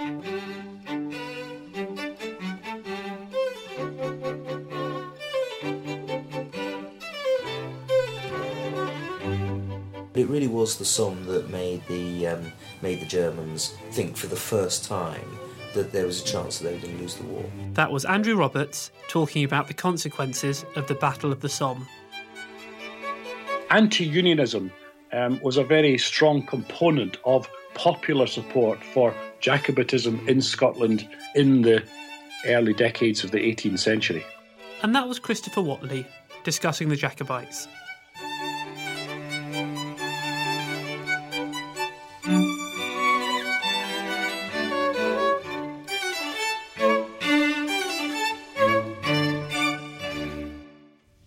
It really was the Somme that made the um, made the Germans think for the first time that there was a chance that they were going to lose the war. That was Andrew Roberts talking about the consequences of the Battle of the Somme. Anti unionism um, was a very strong component of popular support for Jacobitism in Scotland in the early decades of the 18th century. And that was Christopher Whatley discussing the Jacobites.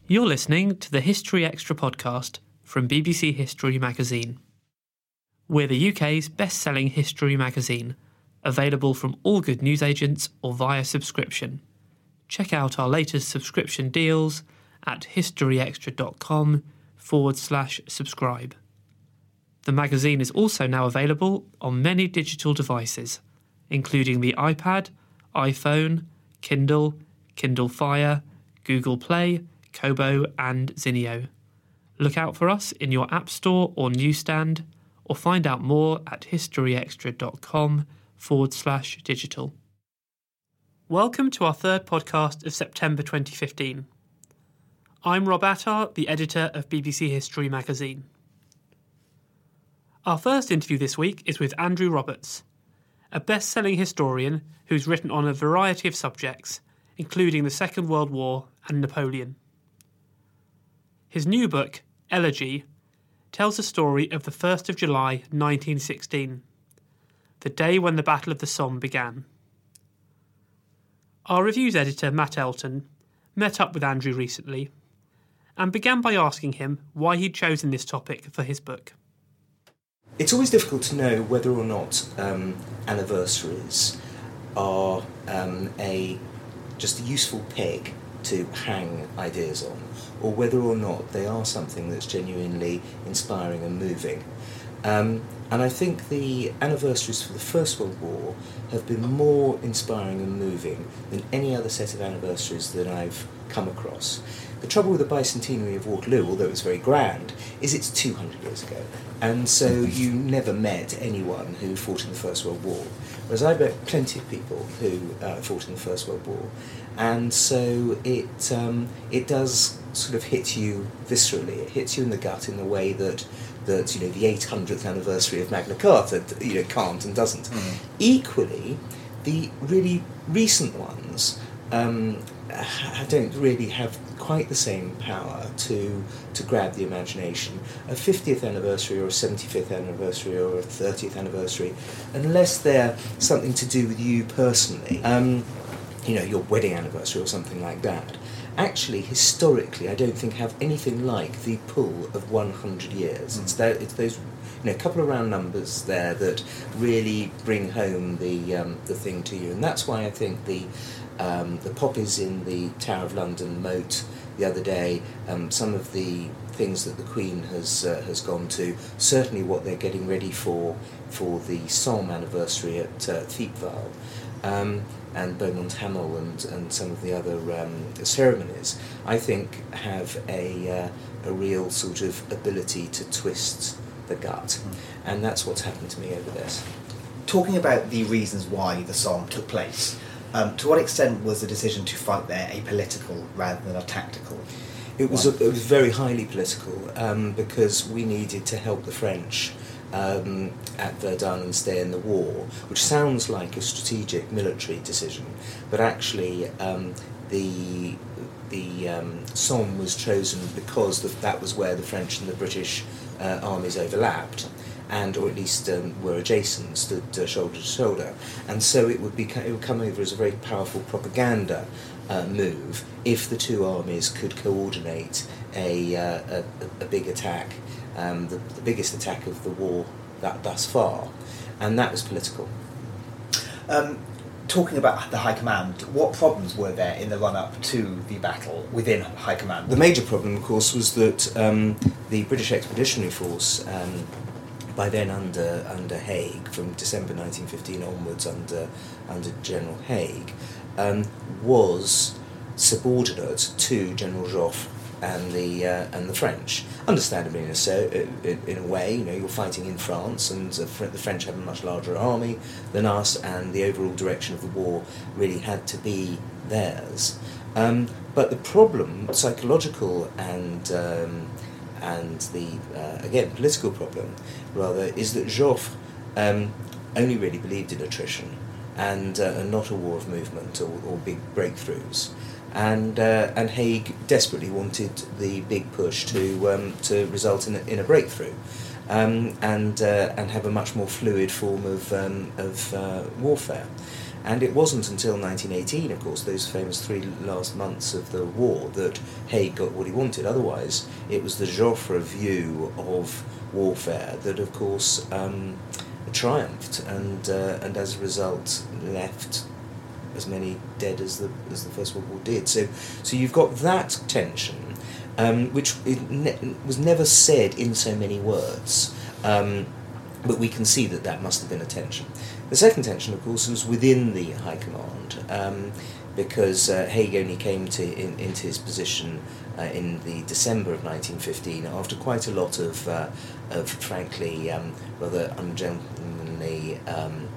You're listening to the History Extra podcast from BBC History Magazine. We're the UK's best selling history magazine, available from all good newsagents or via subscription. Check out our latest subscription deals at historyextra.com forward slash subscribe. The magazine is also now available on many digital devices, including the iPad, iPhone, Kindle, Kindle Fire, Google Play, Kobo, and Zinio. Look out for us in your App Store or newsstand, or find out more at historyextra.com forward slash digital. Welcome to our third podcast of September 2015. I'm Rob Attar, the editor of BBC History magazine. Our first interview this week is with Andrew Roberts, a best selling historian who's written on a variety of subjects, including the Second World War and Napoleon. His new book, Elegy, tells the story of the 1st of July 1916, the day when the Battle of the Somme began. Our reviews editor, Matt Elton, met up with Andrew recently and began by asking him why he'd chosen this topic for his book. It's always difficult to know whether or not um, anniversaries are um, a just a useful peg to hang ideas on, or whether or not they are something that's genuinely inspiring and moving. Um, and I think the anniversaries for the First World War have been more inspiring and moving than any other set of anniversaries that I've come across. The trouble with the bicentenary of Waterloo, although it's very grand, is it's 200 years ago. And so you never met anyone who fought in the First World War. Whereas I met plenty of people who uh, fought in the First World War. And so it, um, it does sort of hit you viscerally. It hits you in the gut in the way that, that you know, the 800th anniversary of Magna Carta you know, can't and doesn't. Mm. Equally, the really recent ones um, don't really have quite the same power to to grab the imagination. A 50th anniversary or a 75th anniversary or a 30th anniversary, unless they're something to do with you personally, um, you know, your wedding anniversary or something like that. Actually, historically, I don't think have anything like the pull of 100 years. It's, tho- it's those you know, a couple of round numbers there that really bring home the um, the thing to you, and that's why I think the um, the poppies in the Tower of London moat the other day, um, some of the things that the Queen has uh, has gone to, certainly what they're getting ready for for the Somme anniversary at uh, Thiepval. And Beaumont Hamel and, and some of the other um, ceremonies, I think have a, uh, a real sort of ability to twist the gut. Mm. And that's what's happened to me over this. Talking about the reasons why the Somme took place, um, to what extent was the decision to fight there a political rather than a tactical? It was, a, it was very highly political um, because we needed to help the French um, at Verdun and stay in the war, which sounds like a strategic military decision, but actually um, the the um, Somme was chosen because the, that was where the French and the British uh, armies overlapped. And, or at least um, were adjacent, stood uh, shoulder to shoulder, and so it would be it would come over as a very powerful propaganda uh, move if the two armies could coordinate a, uh, a, a, big attack um, the, the, biggest attack of the war that thus far, and that was political. Um, talking about the High Command, what problems were there in the run up to the battle within High Command? The major problem, of course, was that um, the British Expeditionary Force, um, by then under under Haig, from December 1915 onwards under under General Haig, um, was subordinate to General Joffre and the uh, and the French. Understandably, in a, so, in a way, you know, you're fighting in France, and the French have a much larger army than us, and the overall direction of the war really had to be theirs. Um, but the problem, psychological and um, and the uh, again political problem, rather, is that Joffre um, only really believed in attrition and, uh, and not a war of movement or, or big breakthroughs and uh, and Haig desperately wanted the big push to um, to result in a, in a breakthrough. Um, and uh, and have a much more fluid form of um, of uh, warfare, and it wasn't until 1918, of course, those famous three last months of the war, that Haig got what he wanted. Otherwise, it was the Joffre view of warfare that, of course, um, triumphed, and uh, and as a result left as many dead as the as the First World War did. So, so you've got that tension, um, which ne- was never said in so many words, um, but we can see that that must have been a tension. The second tension, of course, was within the High Command. Um, because uh, Haig only came to in, into his position uh, in the December of 1915 after quite a lot of, uh, of frankly, um, rather ungentlemanly um,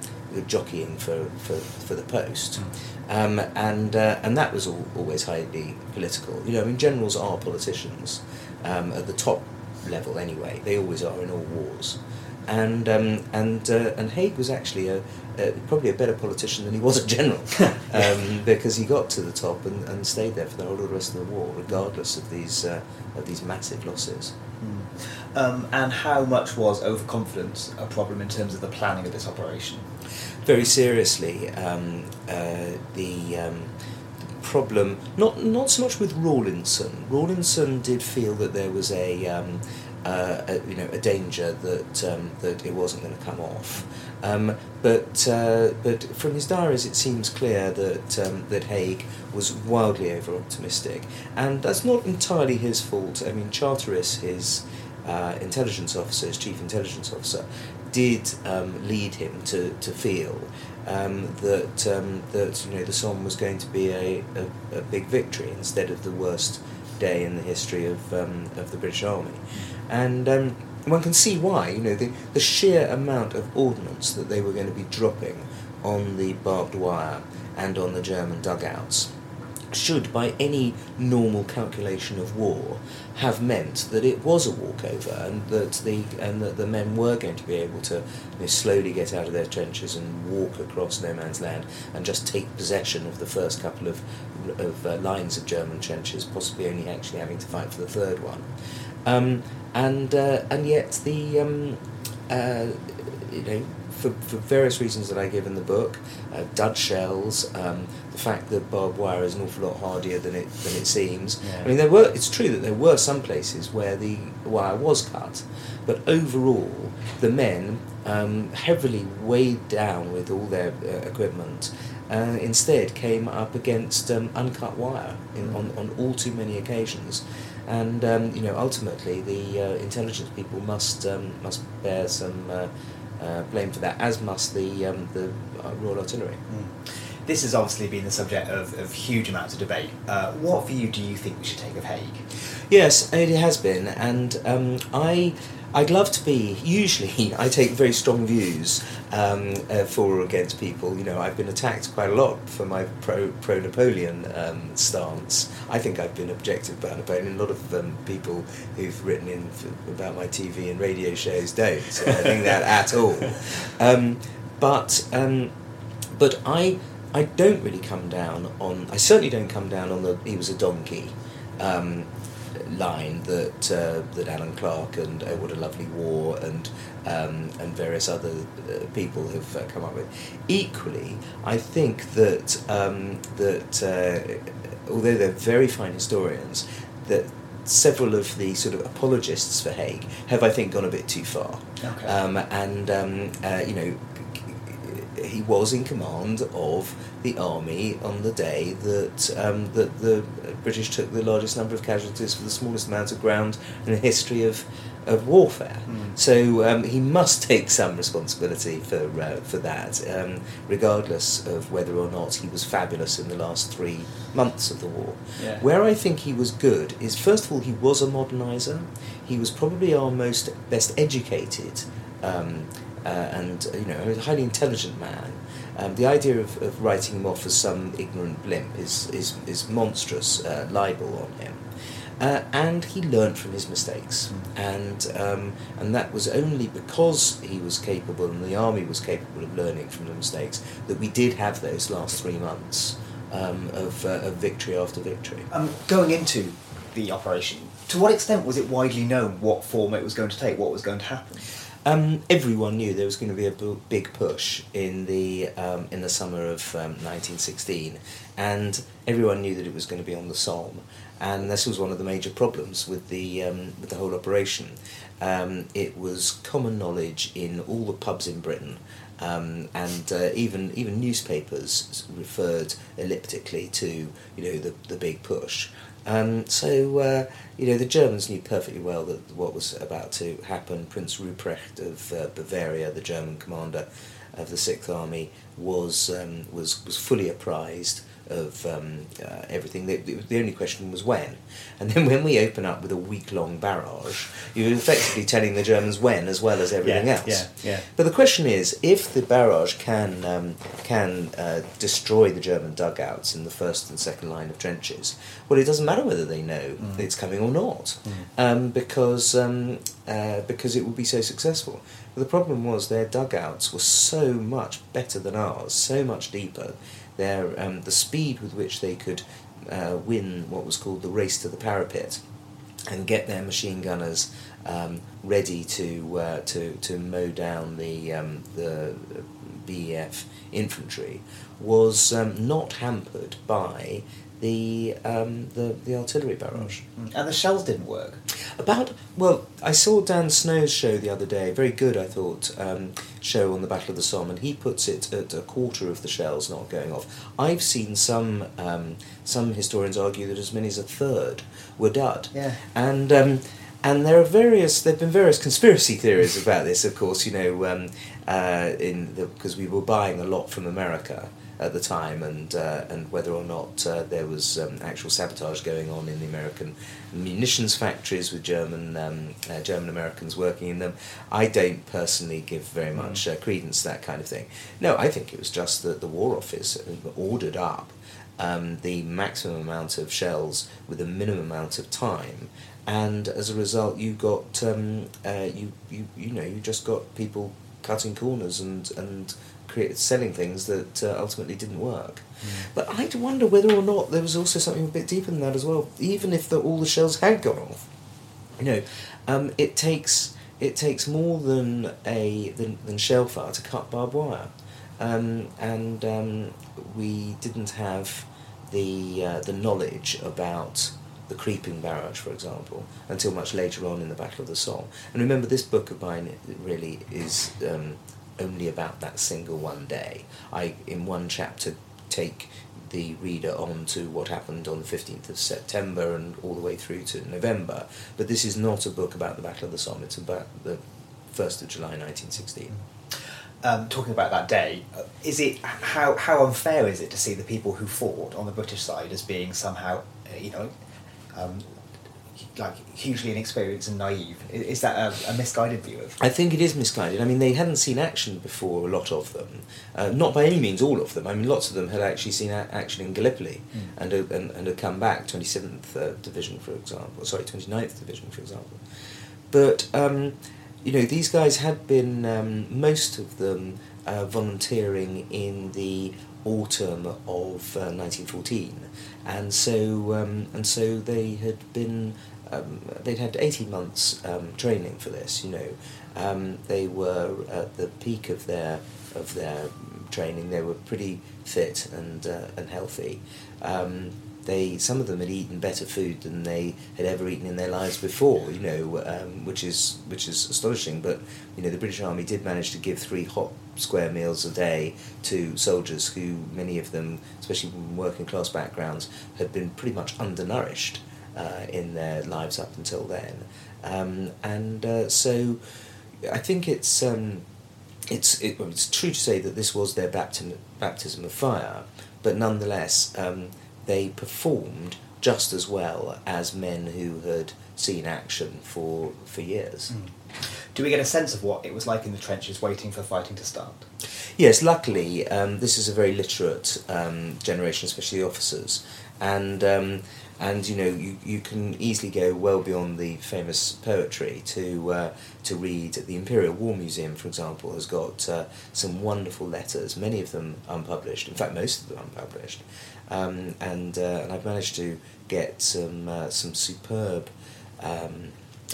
jockeying for, for, for the post. Um, and, uh, and that was all, always highly political. You know, I mean, generals are politicians um, at the top level anyway. They always are in all wars. And, um, and, uh, and Haig was actually a, a, probably a better politician than he was a general um, because he got to the top and, and stayed there for the whole of the rest of the war, regardless of these, uh, of these massive losses. Mm. Um, and how much was overconfidence a problem in terms of the planning of this operation? Very seriously um, uh, the, um, problem, not not so much with Rawlinson. Rawlinson did feel that there was a, um, uh, a you know a danger that um, that it wasn't going to come off. Um, but uh, but from his diaries, it seems clear that um, that Haig was wildly over optimistic, and that's not entirely his fault. I mean, Charteris, his uh, intelligence officer, his chief intelligence officer, did um, lead him to, to feel um, that um, that you know the Somme was going to be a, a, a, big victory instead of the worst day in the history of um, of the British Army, and um, one can see why. You know the the sheer amount of ordnance that they were going to be dropping on the barbed wire and on the German dugouts should, by any normal calculation of war, have meant that it was a walkover and that the and that the men were going to be able to you know, slowly get out of their trenches and walk across no man's land and just take possession of the first couple of of uh, lines of German trenches, possibly only actually having to fight for the third one, um, and uh, and yet the um, uh, you know for, for various reasons that I give in the book, uh, dud shells, um, the fact that barbed wire is an awful lot hardier than it than it seems. Yeah. I mean, there were. It's true that there were some places where the wire was cut, but overall, the men, um, heavily weighed down with all their uh, equipment, uh, instead came up against um, uncut wire in, on on all too many occasions. And um, you know, ultimately, the uh, intelligence people must um, must bear some uh, uh, blame for that, as must the um, the uh, Royal Artillery. This has obviously been the subject of, of huge amounts of debate. Uh, what view do you think we should take of Haig? Yes, it has been, and um, I. I'd love to be. Usually, I take very strong views um, uh, for or against people. You know, I've been attacked quite a lot for my pro pro Napoleon um, stance. I think I've been objective about Napoleon. A lot of um, people who've written in f about my TV and radio shows don't. So I think that at all. Um, but um, but I I don't really come down on. I certainly don't come down on the he was a donkey. Um, line that uh, that Alan Clark and Oh What a Lovely War and um, and various other uh, people have uh, come up with. Equally, I think that um, that uh, although they're very fine historians, that several of the sort of apologists for Haig have, I think, gone a bit too far. Okay. Um, and um, uh, you know, he was in command of the army on the day that um, that the British took the largest number of casualties for the smallest amount of ground in the history of of warfare. So um, he must take some responsibility for uh, for that, um, regardless of whether or not he was fabulous in the last three months of the war. Yeah. Where I think he was good is first of all he was a modernizer. He was probably our most best educated. Um, uh, and you know, a highly intelligent man. Um, the idea of, of writing him off as some ignorant blimp is is, is monstrous uh, libel on him. Uh, and he learned from his mistakes, and um, and that was only because he was capable and the army was capable of learning from the mistakes that we did have those last three months um, of, uh, of victory after victory. Um, going into the operation, to what extent was it widely known what form it was going to take, what was going to happen? Um, everyone knew there was going to be a big push in the um, in the summer of um, 1916, and everyone knew that it was going to be on the Somme, and this was one of the major problems with the um, with the whole operation. Um, it was common knowledge in all the pubs in Britain. Um, and uh, even even newspapers referred elliptically to you know the the big push. Um, so uh, you know the Germans knew perfectly well that what was about to happen. Prince Ruprecht of uh, Bavaria, the German commander of the Sixth Army, was um, was was fully apprised of um, uh, everything. The, the only question was when. And then when we open up with a week long barrage, you're effectively telling the Germans when as well as everything Yeah, else. yeah, yeah. But the question is, if the barrage can um, can uh, destroy the German dugouts in the first and second line of trenches, well, it doesn't matter whether they know Mm. it's coming or not, um, because um, uh, because it will be so successful. But the problem was their dugouts were so much better than ours, so much deeper. Their um, the speed with which they could uh, win what was called the race to the parapet and get their machine gunners um, ready to uh, to to mow down the um, the BEF infantry was um, not hampered by the um, the the artillery barrage. And the shells didn't work. About well, I saw Dan Snow's show the other day. Very good, I thought. Um, show on the Battle of the Somme, and he puts it at a quarter of the shells not going off. I've seen some um, some historians argue that as many as a third were dud. Yeah. And um, and there are various. There've been various conspiracy theories about this. Of course, you know, um, uh, in because we were buying a lot from America at the time, and uh, and whether or not uh, there was um, actual sabotage going on in the American munitions factories with German um, uh, German Americans working in them. I don't personally give very much uh, credence to that kind of thing. No, I think it was just that the War Office ordered up um, the maximum amount of shells with a minimum amount of time, and as a result, you got um, uh, you, you you know you just got people cutting corners and and create, selling things that uh, ultimately didn't work. But I'd wonder whether or not there was also something a bit deeper than that as well. Even if the, all the shells had gone off, you know, um, it takes it takes more than a than, than shellfire to cut barbed wire, um, and um, we didn't have the uh, the knowledge about the creeping barrage, for example, until much later on in the Battle of the Somme. And remember, this book of mine really is um, only about that single one day. I, in one chapter, take the reader on to what happened on the 15th of September and all the way through to November. But this is not a book about the Battle of the Somme, it's about the 1st of July 1916. Um, talking about that day, uh, is it how how unfair is it to see the people who fought on the British side as being somehow, uh, you know, um, like hugely inexperienced and naive? Is that a, a misguided view of? I think it is misguided. I mean, they hadn't seen action before, a lot of them. Uh, not by any means all of them. I mean, lots of them had actually seen a- action in Gallipoli and, uh, and, and had come back, 27th uh, Division, for example. Sorry, 29th Division, for example. But, um, you know, these guys had been, um, most of them, uh, volunteering in the autumn of uh, 1914. And so, um, and so they had been um, they'd had 18 months um, training for this, you know. Um, they were at the peak of their of their training. They were pretty fit and uh, and healthy. Um, they some of them had eaten better food than they had ever eaten in their lives before, you know, um, which is which is astonishing. But you know, the British Army did manage to give three hot square meals a day to soldiers who many of them, especially from working class backgrounds, had been pretty much undernourished uh, in their lives up until then. Um, and uh, so I think it's, um, it's, it, well, it's true to say that this was their baptism, baptism of fire, but nonetheless, um, they performed just as well as men who had seen action for, for years. Do we get a sense of what it was like in the trenches, waiting for fighting to start? Yes, luckily, um, this is a very literate um, generation, especially the officers, and um, and you know you, you can easily go well beyond the famous poetry to uh, to read. The Imperial War Museum, for example, has got uh, some wonderful letters, many of them unpublished. In fact, most of them unpublished, um, and uh, and I've managed to get some uh, some superb. Um,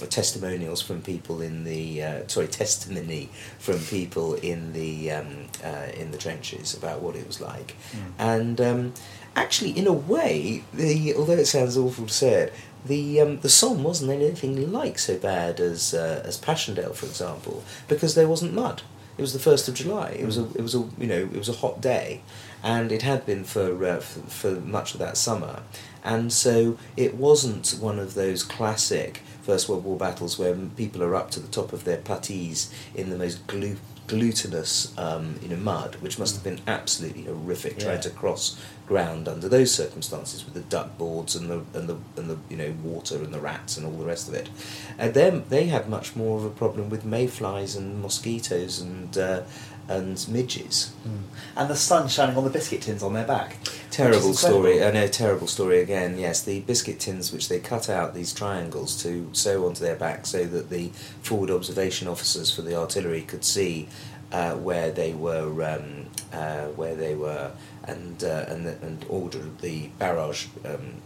testimonials from people in the uh, sorry testimony from people in the um, uh, in the trenches about what it was like, and um, actually in a way the although it sounds awful to say it. The um, the Somme wasn't anything like so bad as uh, as Passchendaele, for example, because there wasn't mud. It was the first of July. It was a it was a you know it was a hot day, and it had been for uh, for, for much of that summer, and so it wasn't one of those classic First World War battles where people are up to the top of their puttees in the most glu- glutinous um, you know mud, which must have been absolutely horrific Yeah. trying to cross ground under those circumstances with the duck boards and the and the and the you know water and the rats and all the rest of it. And then they had much more of a problem with mayflies and mosquitoes and uh, and midges. And the sun shining on the biscuit tins on their back. Terrible story. I know, terrible story again. Yes, the biscuit tins which they cut out these triangles to sew onto their back so that the forward observation officers for the artillery could see uh, where they were, um, uh, where they were, and uh, and and order the barrage. Um,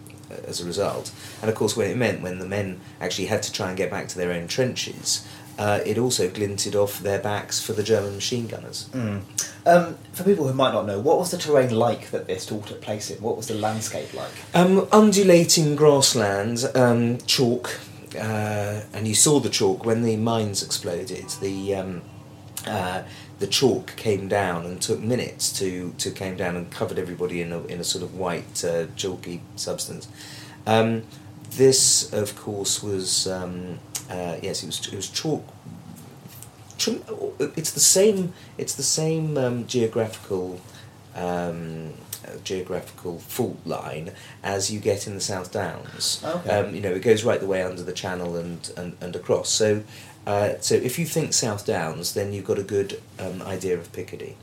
as a result, and of course, when it meant when the men actually had to try and get back to their own trenches, uh, it also glinted off their backs for the German machine gunners. Um, for people who might not know, what was the terrain like that this all took place in? What was the landscape like? Um, undulating grassland, um, chalk, uh, and you saw the chalk when the mines exploded. The um, uh, the chalk came down and took minutes to, to came down and covered everybody in a, in a sort of white uh, chalky substance. Um, this, of course, was um, uh, yes, it was it was chalk. It's the same. It's the same um, geographical um, geographical fault line as you get in the South Downs. Okay. Um, you know, it goes right the way under the channel and, and, and across. So, uh, so if you think South Downs, then you've got a good um, idea of Picardy.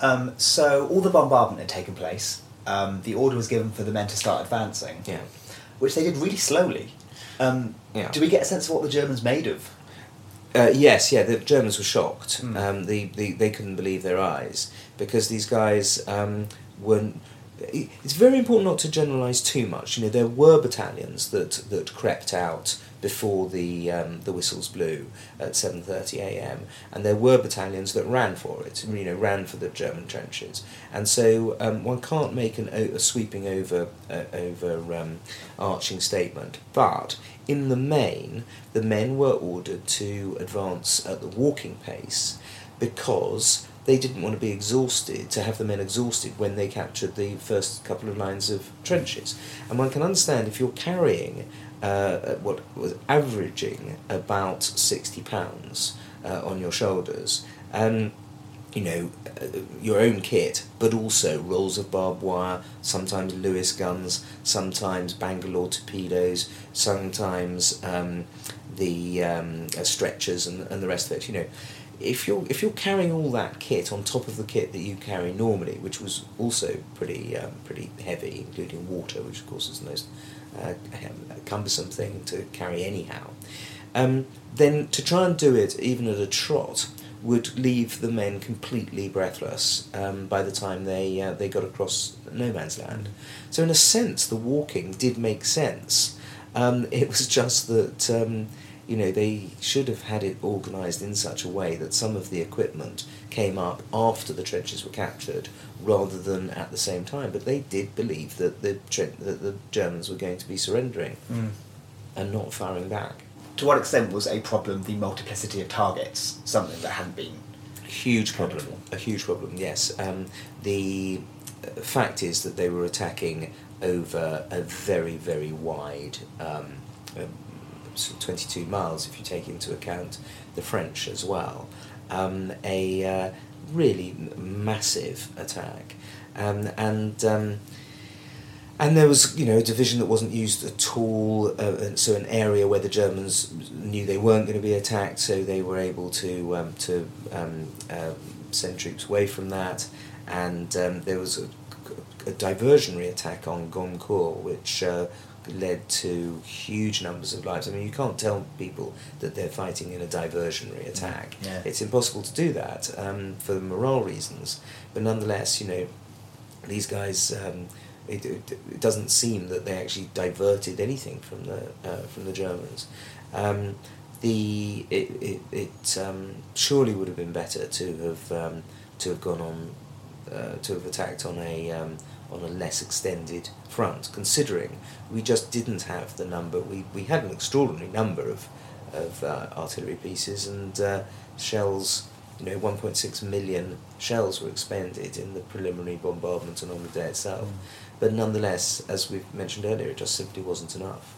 Um, so all the bombardment had taken place. Um, the order was given for the men to start advancing, Yeah. which they did really slowly. Um, Yeah. Do we get a sense of what the Germans made of? Uh, yes, yeah, the Germans were shocked. Mm. Um, the, the, they couldn't believe their eyes because these guys um, were it- it's very important not to generalise too much. You know, there were battalions that, that crept out before the um, the whistles blew at seven thirty a.m. and there were battalions that ran for it. You know, ran for the German trenches, and so um, one can't make an, a sweeping over uh, over um, arching statement. But in the main, the men were ordered to advance at the walking pace because they didn't want to be exhausted, to have the men exhausted when they captured the first couple of lines of trenches. And one can understand if you're carrying uh, what was averaging about 60 pounds uh, on your shoulders, um, you know, uh, your own kit, but also rolls of barbed wire, sometimes Lewis guns, sometimes Bangalore torpedoes, sometimes um, the um, uh, stretchers and, and the rest of it. You know, if you're if you're carrying all that kit on top of the kit that you carry normally, which was also pretty um, pretty heavy, including water, which of course is the most uh, cumbersome thing to carry anyhow, um, then to try and do it even at a trot would leave the men completely breathless um, by the time they uh, they got across no man's land. So in a sense, the walking did make sense. Um, it was just that um, you know they should have had it organised in such a way that some of the equipment came up after the trenches were captured rather than at the same time. But they did believe that the tre- that the Germans were going to be surrendering and not firing back. To what extent was a problem the multiplicity of targets something that hadn't been? Huge problem. A huge problem. Yes. Um, the uh, fact is that they were attacking over a very very wide. Um, um, sort of 22 miles if you take into account the French as well. Um, a uh, really massive attack. Um, and um, and there was, you know, a division that wasn't used at all. Uh, so an area where the Germans knew they weren't going to be attacked, so they were able to um, to um, uh, send troops away from that. And um, there was a, a diversionary attack on Gommecourt, which uh, led to huge numbers of lives. I mean, you can't tell people that they're fighting in a diversionary attack. Yeah. It's impossible to do that um, for morale reasons. But nonetheless, you know, these guys. Um, it, it, it doesn't seem that they actually diverted anything from the uh, from the Germans. Um, the it it, it um, surely would have been better to have um, to have gone on uh, to have attacked on a um, on a less extended front, considering we just didn't have the number. We, we had an extraordinary number of of uh, artillery pieces and uh, shells. You know, 1.6 million shells were expended in the preliminary bombardment and on the day itself. But nonetheless, as we've mentioned earlier, it just simply wasn't enough.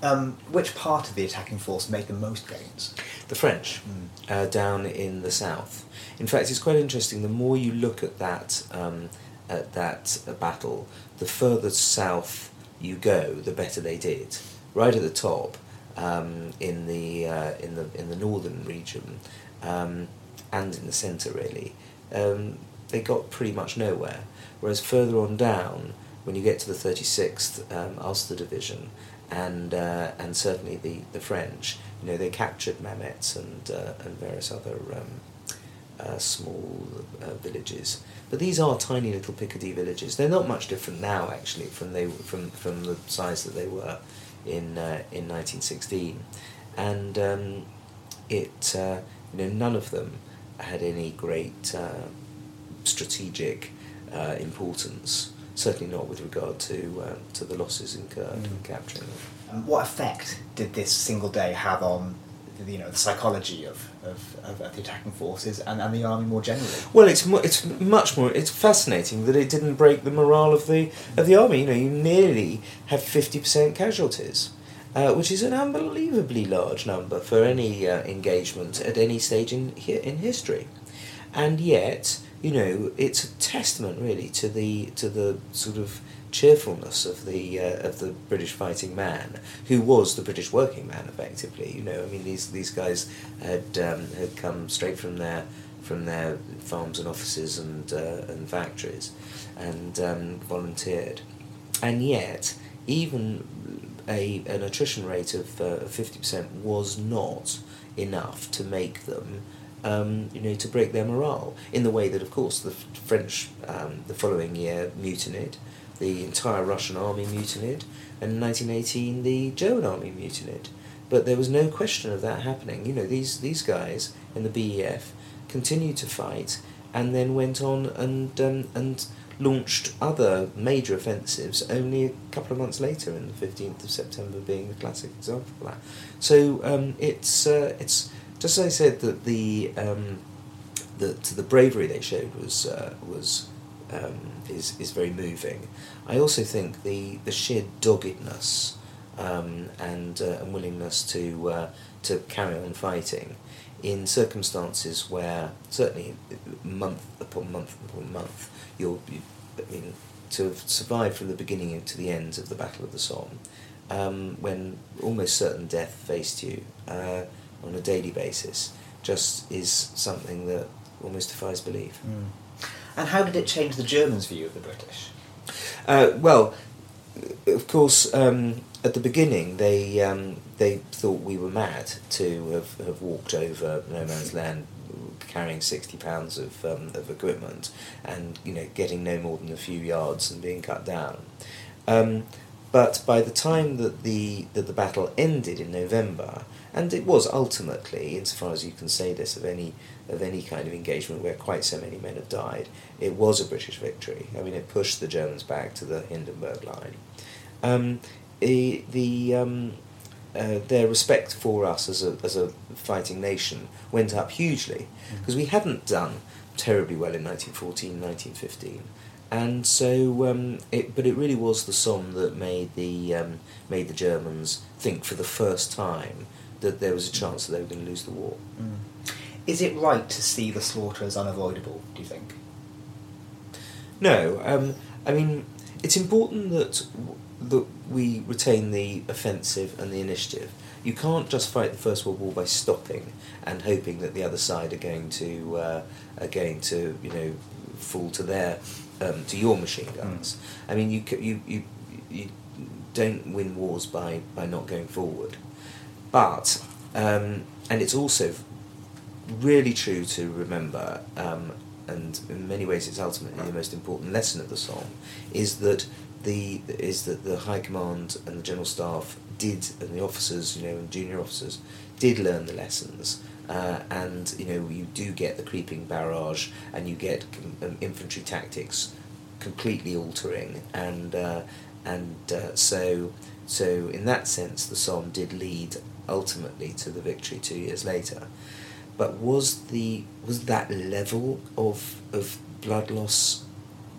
Um, which part of the attacking force made the most gains? The French, uh, down in the south. In fact, it's quite interesting. The more you look at that um, at that battle, the further south you go, the better they did. Right at the top, um, in the uh, in the in the northern region, um, and in the centre really, um, they got pretty much nowhere. Whereas further on down, when you get to the thirty sixth um, Ulster Division, and uh, and certainly the, the French, you know, they captured Mametz and uh, and various other um, uh, small uh, villages. But these are tiny little Picardy villages. They're not much different now, actually, from they from from the size that they were in uh, in nineteen sixteen, and um, it uh, you know none of them had any great uh, strategic uh, importance. Certainly not with regard to uh, to the losses incurred in capturing them. What effect did this single day have on the, you know the psychology of, of, of, the attacking forces and, and the army more generally? Well, it's mu- it's much more. It's fascinating that it didn't break the morale of the of the army. You know, you nearly have fifty percent casualties, uh, which is an unbelievably large number for any uh, engagement at any stage in in history, and yet you know it's a testament really to the to the sort of cheerfulness of the uh, of the British fighting man, who was the British working man effectively. You know, I mean these these guys had um, had come straight from their from their farms and offices and uh, and factories, and um, volunteered, and yet even a an attrition rate of uh, fifty percent was not enough to make them um, you know, to break their morale. In the way that, of course, the French um, the following year mutinied, the entire Russian army mutinied, and in 1918 the German army mutinied. But there was no question of that happening. You know, these these guys in the BEF continued to fight, and then went on and um, and launched other major offensives only a couple of months later, in the fifteenth of September being the classic example of that. So um, it's uh, it's just as I said that the um, that the bravery they showed was uh, was um, is is very moving. I also think the the sheer doggedness um, and uh, and willingness to uh, to carry on fighting in circumstances where certainly month upon month upon month you'll you, I mean to have survived from the beginning to the end of the Battle of the Somme um, when almost certain death faced you uh, on a daily basis just is something that almost defies belief. And how did it change the Germans' view of the British? Uh, well, of course, um, at the beginning they um, they thought we were mad to have, have walked over no man's land carrying sixty pounds of um, of equipment and you know getting no more than a few yards and being cut down. Um, but by the time that the that the battle ended in November, and it was ultimately, insofar as you can say this of any of any kind of engagement where quite so many men have died, it was a British victory. I mean, it pushed the Germans back to the Hindenburg line. Um, eh, the um, uh, their respect for us as a as a fighting nation went up hugely because we hadn't done terribly well in 1914, 1915. And so, um, it, but it really was the Somme that made the um, made the Germans think for the first time that there was a chance that they were going to lose the war. Is it right to see the slaughter as unavoidable, do you think? No, um, I mean it's important that w- that we retain the offensive and the initiative. You can't just fight the First World War by stopping and hoping that the other side are going to uh, are going to you know fall to their um, to your machine guns. I mean you c- you you you don't win wars by by not going forward, but um, and it's also really true to remember, um, and in many ways it's ultimately the most important lesson of the Somme, is that the is that the high command and the general staff did, and the officers, you know, and junior officers did learn the lessons. Uh, and you know you do get the creeping barrage, and you get um, infantry tactics completely altering, and uh, and uh, so so in that sense, the Somme did lead ultimately to the victory two years later. But was the was that level of of blood loss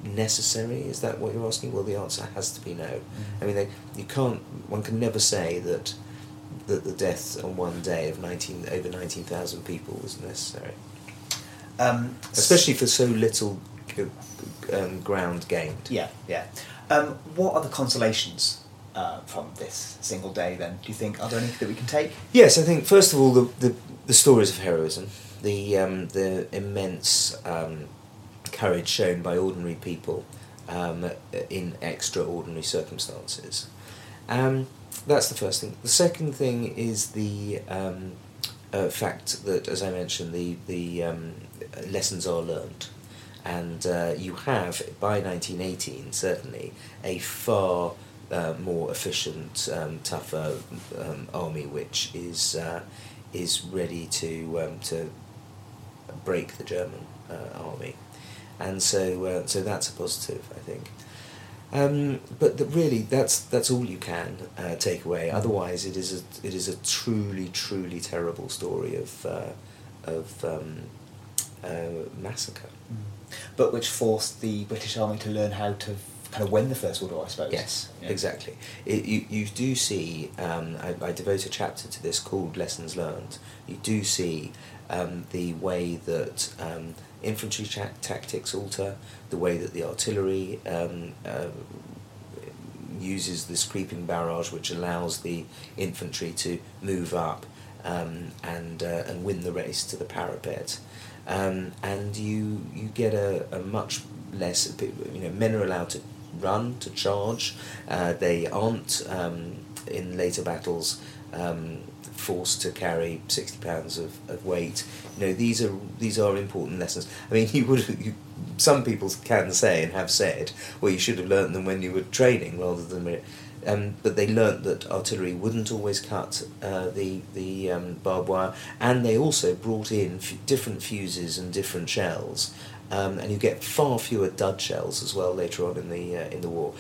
necessary? Is that what you're asking? Well, the answer has to be no. I mean, they, you can't. One can never say that that the death on one day of nineteen over nineteen thousand people was necessary, Um, especially for so little um, ground gained. Yeah, yeah. Um, what are the consolations uh, from this single day then? Do you think, are there any that we can take? Yes, I think first of all the the, the stories of heroism, the um, the immense um, courage shown by ordinary people um, in extraordinary circumstances. Um, that's the first thing. The second thing is the um, uh, fact that, as I mentioned, the the um, lessons are learned, and uh, you have by nineteen eighteen certainly a far uh, more efficient, um, tougher um, army, which is uh, is ready to um, to break the German uh, army, and so uh, so that's a positive, I think. Um, but the, really, that's that's all you can uh, take away. Otherwise, it is a it is a truly truly terrible story of uh, of um, uh, massacre. But which forced the British Army to learn how to kind of win the First World War, I suppose. Yes, Yeah. exactly. It, you, you do see, um, I, I devote a chapter to this called Lessons Learned. You do see um, the way that um, infantry tactics alter, the way that the artillery um, uh, uses this creeping barrage, which allows the infantry to move up um, and uh, and win the race to the parapet. Um, and you you get a, a much less you know men are allowed to run to charge. Uh, they aren't um, in later battles um, forced to carry sixty pounds of, of weight. You know, these are these are important lessons. I mean, you would you, some people can say and have said, well, you should have learnt them when you were training rather than. Um, but they learnt that artillery wouldn't always cut uh, the the um, barbed wire, and they also brought in f- different fuses and different shells, um, and you get far fewer dud shells as well later on in the uh, in the war.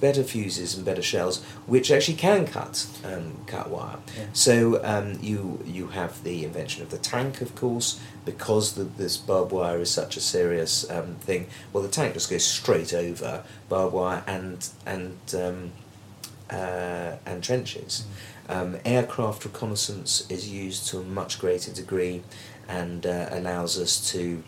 Better fuses and better shells, which actually can cut um, cut wire. Yeah. So um, you you have the invention of the tank, of course, because the, this barbed wire is such a serious um, thing. Well, the tank just goes straight over barbed wire and and um, uh, and trenches. Um, aircraft reconnaissance is used to a much greater degree, and uh, allows us to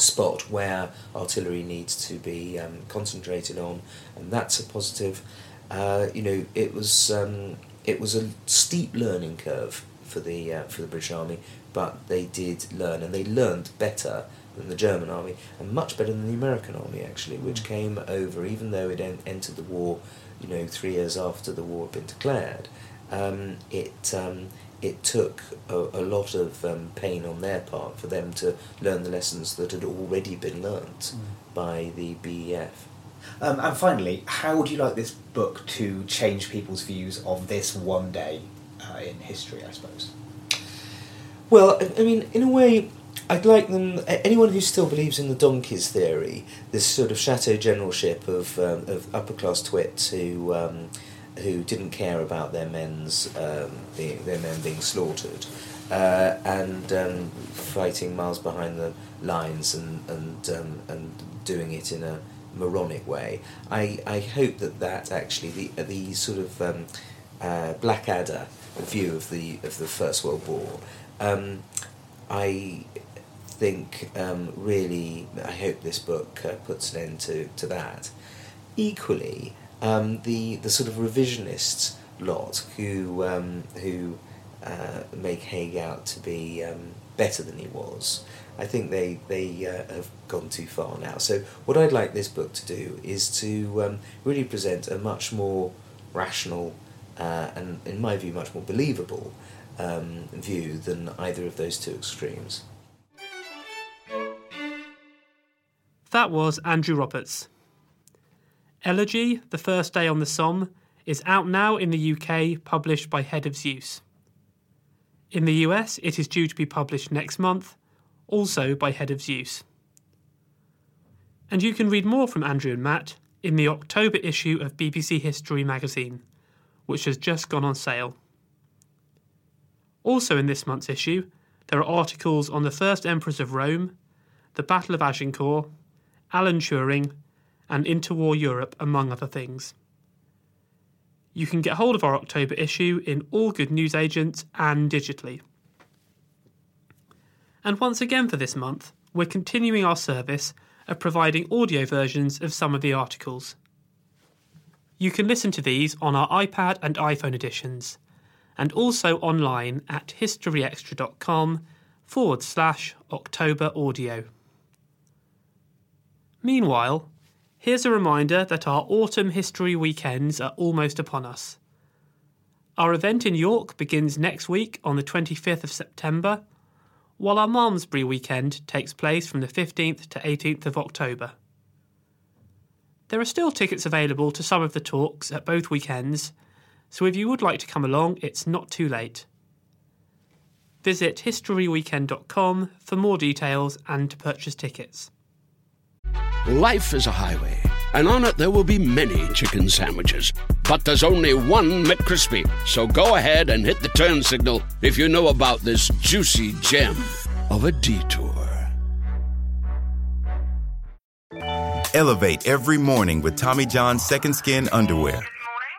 spot where artillery needs to be um, concentrated on, and that's a positive. Uh, you know, it was um, it was a steep learning curve for the uh, for the British Army, but they did learn, and they learned better than the German Army, and much better than the American Army actually, which came over even though it en- entered the war, you know, three years after the war had been declared. Um, it um, it took a, a lot of um, pain on their part for them to learn the lessons that had already been learnt by the BEF. Um, and finally, how would you like this book to change people's views of this one day uh, in history? I suppose. Well, I, I mean, in a way, I'd like them. Anyone who still believes in the donkeys theory, this sort of chateau generalship of um, of upper class twits who um, who didn't care about their men's um, being their men being slaughtered, uh, and um, fighting miles behind the lines and and um, and doing it in a moronic way. I, I hope that that actually the the sort of um, uh, Blackadder view of the of the First World War. Um, I think um, really I hope this book uh, puts an end to, to that. Equally, um, the the sort of revisionists lot who um, who uh, make Haig out to be um, better than he was. I think they they uh, have gone too far now. So what I'd like this book to do is to um, really present a much more rational uh, and, in my view, much more believable um, view than either of those two extremes. That was Andrew Roberts. Elegy, The First Day on the Somme, is out now in the UK, published by Head of Zeus. In the US, it is due to be published next month, also by Head of Zeus. And you can read more from Andrew and Matt in the October issue of BBC History magazine, which has just gone on sale. Also in this month's issue, there are articles on the first emperors of Rome, the Battle of Agincourt, Alan Turing, and interwar Europe, among other things. You can get hold of our October issue in all good newsagents and digitally. And once again for this month, we're continuing our service of providing audio versions of some of the articles. You can listen to these on our iPad and iPhone editions, and also online at historyextra.com forward slash October audio. Meanwhile, here's a reminder that our autumn history weekends are almost upon us. Our event in York begins next week on the 25th of September, while our Malmesbury weekend takes place from the 15th to 18th of October. There are still tickets available to some of the talks at both weekends, so if you would like to come along, it's not too late. Visit historyweekend.com for more details and to purchase tickets. Life is a highway, and on it there will be many chicken sandwiches. But there's only one McCrispy. So go ahead and hit the turn signal if you know about this juicy gem of a detour. Elevate every morning with Tommy John's Second Skin Underwear.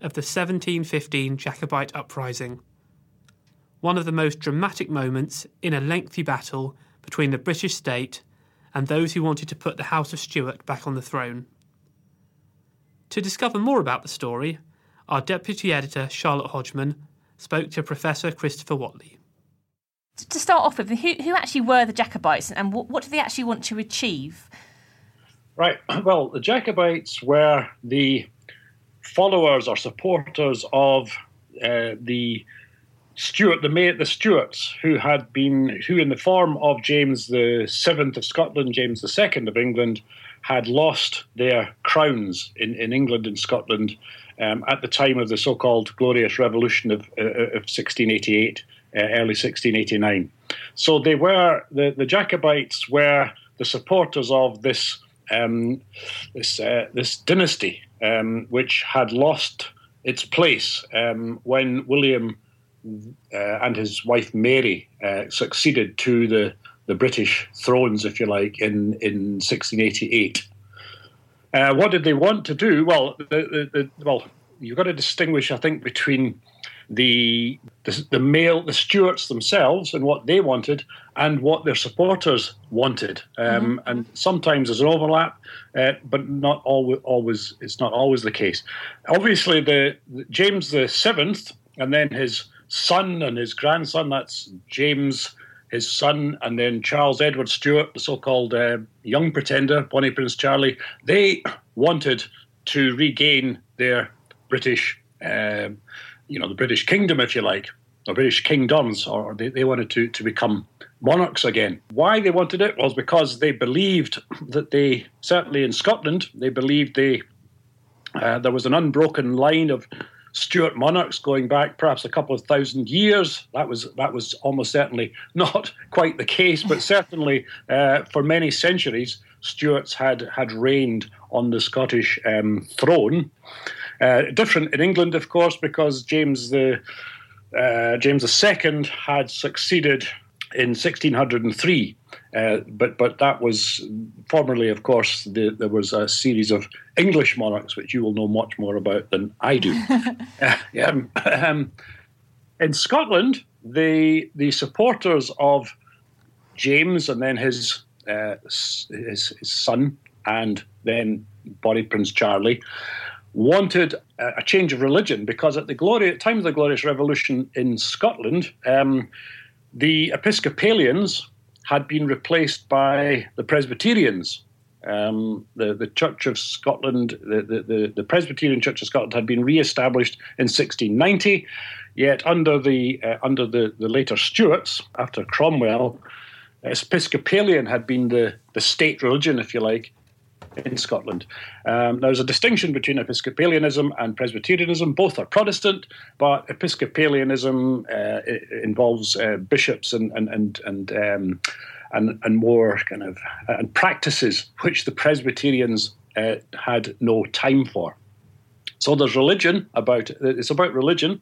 of the 1715 Jacobite uprising, one of the most dramatic moments in a lengthy battle between the British state and those who wanted to put the House of Stuart back on the throne. To discover more about the story, our deputy editor, Charlotte Hodgman, spoke to Professor Christopher Whatley. To start off with, who, who actually were the Jacobites and what, what do they actually want to achieve? Right. Well, the Jacobites were the followers or supporters of uh, the Stuart, the mate, the Stuarts, who had been, who in the form of James the Seventh of Scotland, James the Second of England, had lost their crowns in, in England and Scotland um, at the time of the so-called Glorious Revolution of, uh, of 1688, uh, early 1689. So they were the, the Jacobites were the supporters of this um, this uh, this dynasty, um, which had lost its place um, when William uh, and his wife Mary uh, succeeded to the, the British thrones, if you like, in, in 1688. Uh, what did they want to do? Well, the, the, the, well, you've got to distinguish, I think, between the, the, the male, the Stuarts themselves, and what they wanted, and what their supporters wanted. Um, mm-hmm. And sometimes there's an overlap, uh, but not always, always. It's not always the case. Obviously, the, the James the Seventh, and then his son and his grandson. That's James, his son, and then Charles Edward Stuart, the so-called uh, young pretender, Bonnie Prince Charlie. They wanted to regain their British, uh, you know, the British kingdom, if you like, or British kingdoms, or they, they wanted to, to become monarchs again. Why they wanted it was because they believed that they, certainly in Scotland, they believed they uh, there was an unbroken line of Stuart monarchs going back perhaps a couple of thousand years. That was that was almost certainly not quite the case, but certainly uh, for many centuries, Stuarts had had reigned on the Scottish um, throne. Uh, different in England, of course, because James the uh, James II had succeeded in 1603 uh, but but that was formerly, of course, the, there was a series of English monarchs, which you will know much more about than I do. uh, um, um, in Scotland, the the supporters of James and then his uh, his, his, son and then Bonnie Prince Charlie wanted a, a, change of religion because at the glory at time of the Glorious Revolution in Scotland, um, the Episcopalians had been replaced by the Presbyterians. Um, the, the Church of Scotland, the, the, the, Presbyterian Church of Scotland had been re-established in 1690, yet under the uh, under the, the later Stuarts, after Cromwell, Episcopalian had been the, the state religion, if you like, in Scotland. Um, there's a distinction between Episcopalianism and Presbyterianism. Both are Protestant, but Episcopalianism uh, involves uh, bishops and and and and, um, and and more kind of uh, and practices which the Presbyterians uh, had no time for. So there's religion about it's about religion.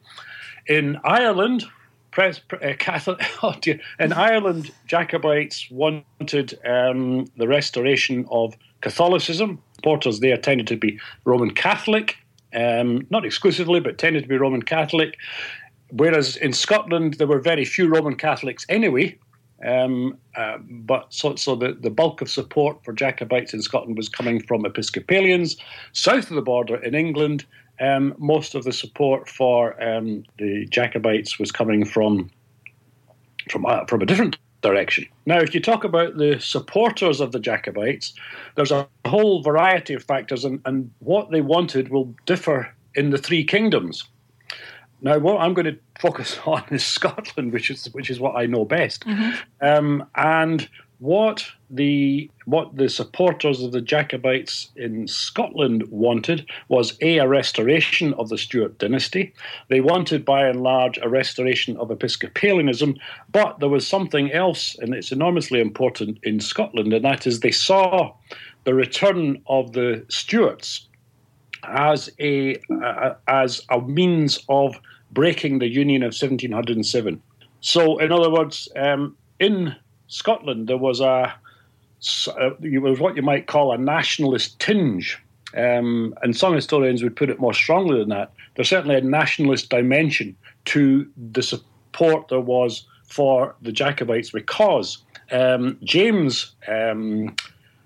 In Ireland, Pres- uh, Catholic, oh dear, in Ireland, Jacobites wanted um, the restoration of Catholicism. Porters there tended to be Roman Catholic, um, not exclusively, but tended to be Roman Catholic. Whereas in Scotland, there were very few Roman Catholics anyway. Um, uh, but so, so the, the bulk of support for Jacobites in Scotland was coming from Episcopalians. South of the border in England, um, most of the support for um, the Jacobites was coming from from uh, from a different direction. Now, if you talk about the supporters of the Jacobites, there's a whole variety of factors, and, and what they wanted will differ in the three kingdoms. Now, what I'm going to focus on is Scotland, which is which is what I know best, mm-hmm. um, and what the what the supporters of the Jacobites in Scotland wanted was a, a restoration of the Stuart dynasty. They wanted, by and large, a restoration of Episcopalianism, but there was something else, and it's enormously important in Scotland, and that is they saw the return of the Stuarts as a uh, as a means of breaking the Union of 1707. So, in other words, um, in Scotland, there was a, it was what you might call a nationalist tinge. Um, and some historians would put it more strongly than that. There's certainly a nationalist dimension to the support there was for the Jacobites because um, James um,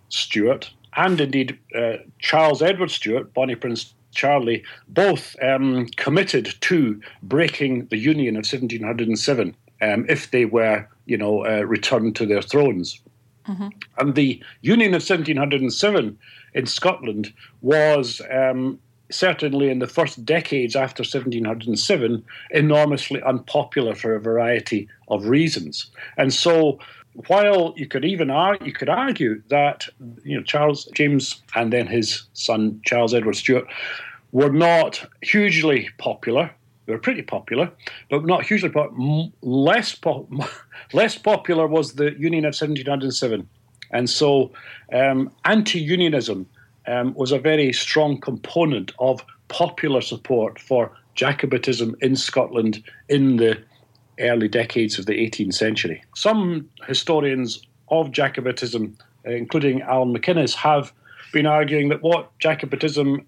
Stuart and indeed uh, Charles Edward Stuart, Bonnie Prince Charlie, both um, committed to breaking the Union of 1707 um, if they were, you know, uh, returned to their thrones. Mm-hmm. And the Union of 1707 in Scotland was um, certainly in the first decades after 1707 enormously unpopular for a variety of reasons. And so while you could even argue, you could argue that you know Charles James and then his son Charles Edward Stuart were not hugely popular. They were pretty popular, but not hugely popular. Less po- less popular was the Union of 1707, and so um, anti-unionism um, was a very strong component of popular support for Jacobitism in Scotland in the early decades of the 18th century. Some historians of Jacobitism, including Allan Macinnes, have been arguing that what Jacobitism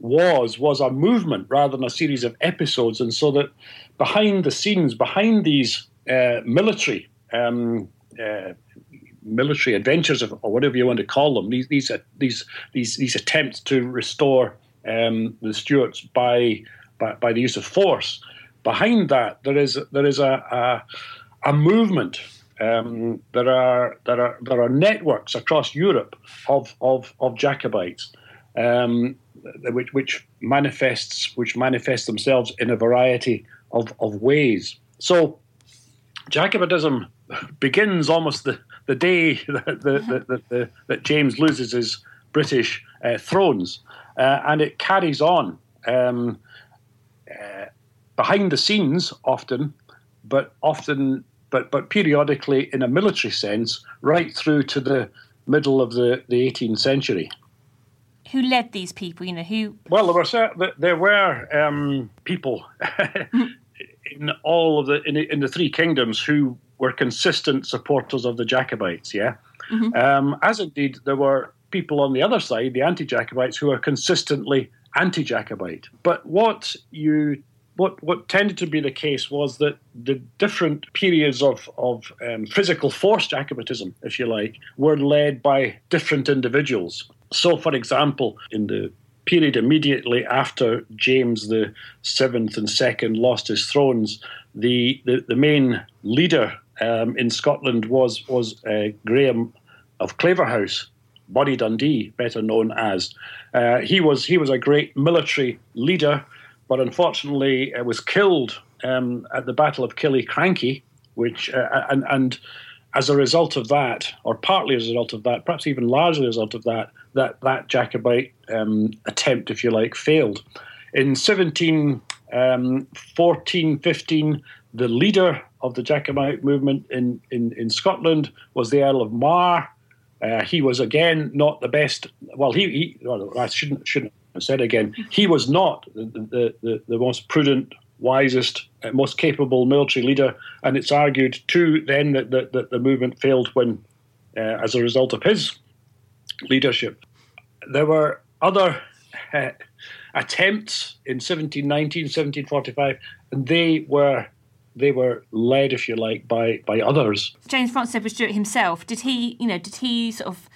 was was a movement rather than a series of episodes, and so that behind the scenes, behind these uh, military um, uh, military adventures, or whatever you want to call them, these these uh, these these, these attempts to restore um, the Stuarts by, by by the use of force, behind that there is there is a a, a movement. Um, there are there are there are networks across Europe of of, of Jacobites, um, which which manifests which manifests themselves in a variety of, of ways. So, Jacobitism begins almost the, the day that, the, the, that James loses his British uh, thrones, uh, and it carries on. Um, uh, behind the scenes often, but often, but but periodically in a military sense, right through to the middle of the, the 18th century. Who led these people? You know who? Well, there were there were um, people in all of the in, the in, the three kingdoms who were consistent supporters of the Jacobites. Yeah, mm-hmm. um, as indeed there were people on the other side, the anti-Jacobites, who were consistently anti-Jacobite. But what you what what tended to be the case was that the different periods of of um, physical force Jacobitism, if you like, were led by different individuals. So, for example, in the period immediately after James the Seventh and Second lost his thrones, the the, the main leader um, in Scotland was was uh, Graham of Claverhouse, Bonnie Dundee, better known as. Uh, he was he was a great military leader but unfortunately uh, was killed um, at the Battle of Killiecrankie, which uh, and, and as a result of that, or partly as a result of that, perhaps even largely as a result of that, that that Jacobite um, attempt, if you like, failed. In 17, um, 14, 15, the leader of the Jacobite movement in, in, in Scotland was the Earl of Mar. Uh, he was again not the best. Well, he, he well, I shouldn't shouldn't I said again, he was not the, the, the most prudent, wisest, uh, most capable military leader. And it's argued, too, then that, that, that the movement failed when, uh, as a result of his leadership. There were other uh, attempts in 1719, 1745, and they were they were led, if you like, by by others. James Francis Edward Stuart himself, did he, you know, did he sort of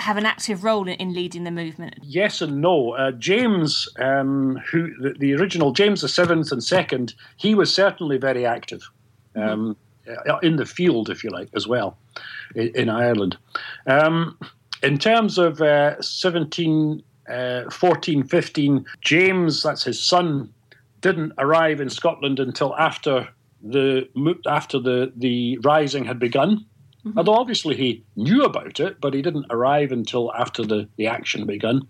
have an active role in, in leading the movement? Yes and no. Uh, James, um, who the, the, original James the seventh and second, he was certainly very active um, mm-hmm. in the field, if you like, as well in, in Ireland. Um, in terms of uh, 17, uh, 14, 15, James, that's his son, didn't arrive in Scotland until after the after the the rising had begun. Mm-hmm. Although obviously he knew about it, but he didn't arrive until after the, the action began.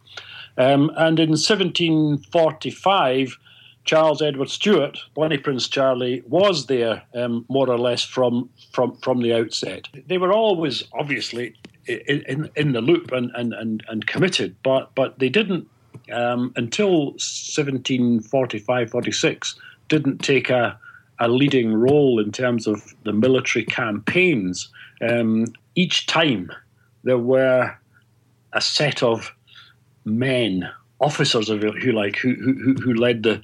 Um, and in 1745, Charles Edward Stuart, Bonnie Prince Charlie, was there um, more or less from, from, from the outset. They were always obviously in, in, in the loop and, and, and, and committed, but, but they didn't, um, until 1745 46, didn't take a, a leading role in terms of the military campaigns um, each time there were a set of men, officers of you like, who, who, who led the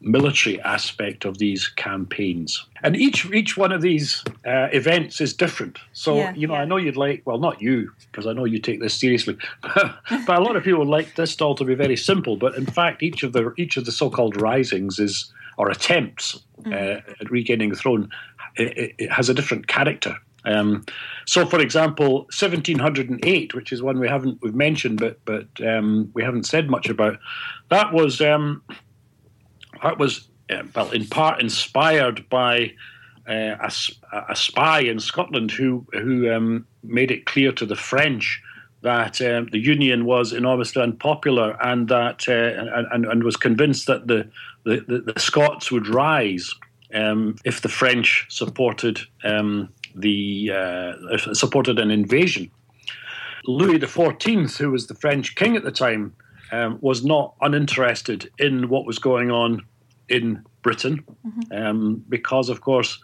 military aspect of these campaigns. And each each one of these uh, events is different. So Yeah, you know, yeah. I know you'd like well, not you because I know you take this seriously, but a lot of people would like this all to be very simple. But in fact, each of the each of the so-called risings is or attempts uh, at regaining the throne it- it has a different character. Um, so, for example, 1708, which is one we haven't we've mentioned, but but um, we haven't said much about, that was um, that was uh, well in part inspired by uh, a, a spy in Scotland who who um, made it clear to the French that um, the Union was enormously unpopular and that uh, and, and, was convinced that the the, the, the Scots would rise um, if the French supported um, the uh, supported an invasion. Louis XIV, who was the French king at the time, um, was not uninterested in what was going on in Britain, um, because, of course,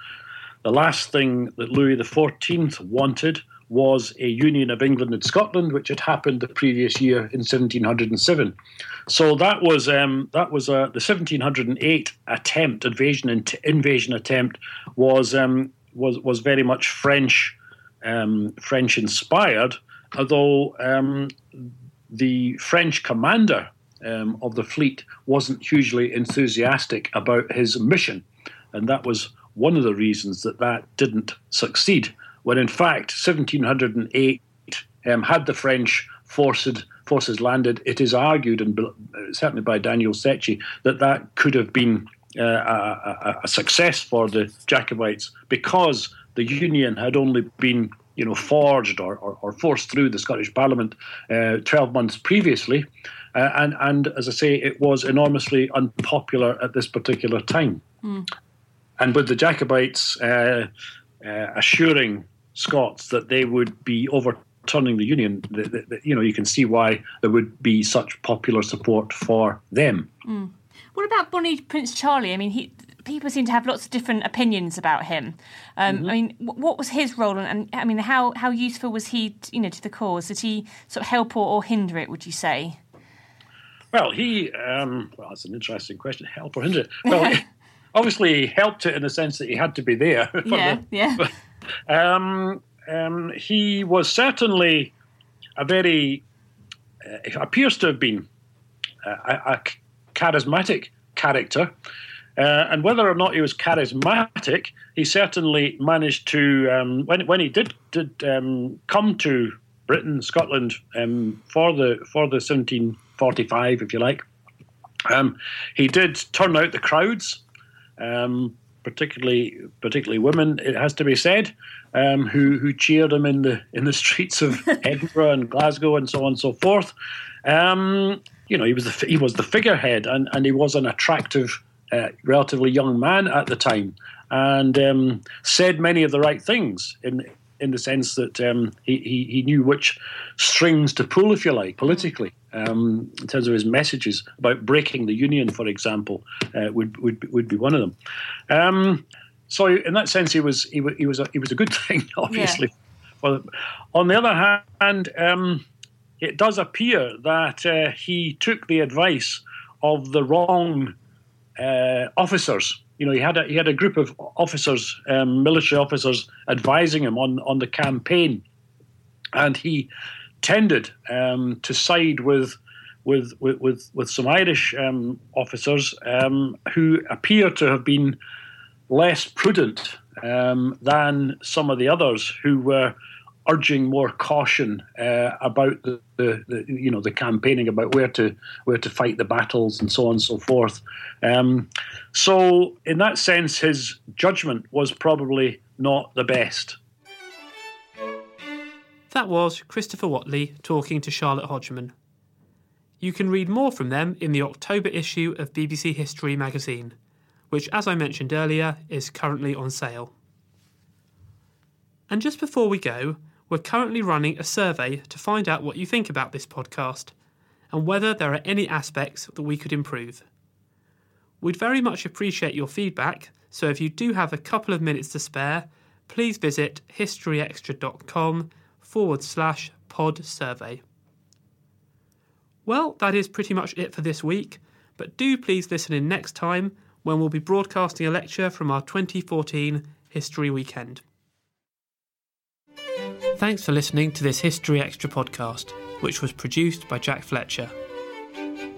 the last thing that Louis XIV wanted was a union of England and Scotland, which had happened the previous year in 1707. So that was um, that was uh, the 1708 attempt, invasion invasion attempt, was um, was was very much French um, French inspired, although um, the French commander um, of the fleet wasn't hugely enthusiastic about his mission, and that was one of the reasons that that didn't succeed. When in fact, 1708 um, had the French forces forces landed, it is argued, and certainly by Daniel Szechi, that that could have been uh, a, a, a success for the Jacobites because the Union had only been you know, forged or, or, or forced through the Scottish Parliament uh, 12 months previously. Uh, and, and as I say, it was enormously unpopular at this particular time. And with the Jacobites uh, uh, assuring Scots that they would be overturning the Union, th th th- you know, you can see why there would be such popular support for them. What about Bonnie Prince Charlie? I mean, he people seem to have lots of different opinions about him. Um, I mean, what was his role, and, I mean, how how useful was he, you know, to the cause? Did he sort of help or, or hinder it? Would you say? Well, he, um, well, that's an interesting question. Help or hinder it? Well, obviously, he helped it in the sense that he had to be there. Yeah, the- yeah. Um, um, he was certainly a very, uh, appears to have been a, a a charismatic character. Uh, and whether or not he was charismatic, he certainly managed to, um, when, when he did, did um, come to Britain, Scotland, um, for the for the 1745, if you like, um, he did turn out the crowds um, particularly particularly women. It has to be said, um, who who cheered him in the in the streets of Edinburgh and Glasgow and so on and so forth. Um, you know, he was the he was the figurehead, and and he was an attractive, uh, relatively young man at the time, and um, said many of the right things in. In the sense that um, he, he he knew which strings to pull, if you like, politically, um, in terms of his messages about breaking the union, for example, uh, would would be- would be one of them. Um, so in that sense, he was he was he was a, he was a good thing, obviously. Well, on the other hand, um, it does appear that uh, he took the advice of the wrong uh, officers. You know, he had a, he had a group of officers, um, military officers, advising him on on the campaign, and he tended um, to side with with with with, some Irish um, officers um, who appear to have been less prudent um, than some of the others who were urging more caution uh, about the, the, the you know the campaigning about where to where to fight the battles and so on and so forth. Um, so in that sense, his judgment was probably not the best. That was Christopher Whatley talking to Charlotte Hodgman. You can read more from them in the October issue of BBC History magazine, which, as I mentioned earlier, is currently on sale. And just before we go, we're currently running a survey to find out what you think about this podcast and whether there are any aspects that we could improve. We'd very much appreciate your feedback, so if you do have a couple of minutes to spare, please visit historyextra.com forward slash pod survey. Well, that is pretty much it for this week, But do please listen in next time when we'll be broadcasting a lecture from our 2014 History Weekend. Thanks for listening to this History Extra podcast, which was produced by Jack Fletcher.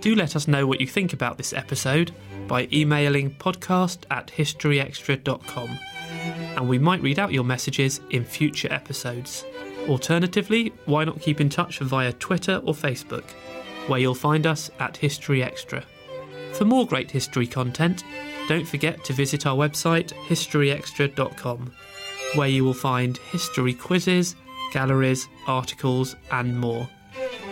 Do let us know what you think about this episode by emailing podcast at historyextra.com, and we might read out your messages in future episodes. Alternatively, why not keep in touch via Twitter or Facebook, where you'll find us at History Extra. For more great history content, don't forget to visit our website historyextra.com, where you will find history quizzes, galleries, articles, and more.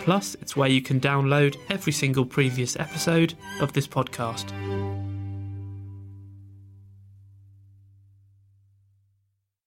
Plus, it's where you can download every single previous episode of this podcast.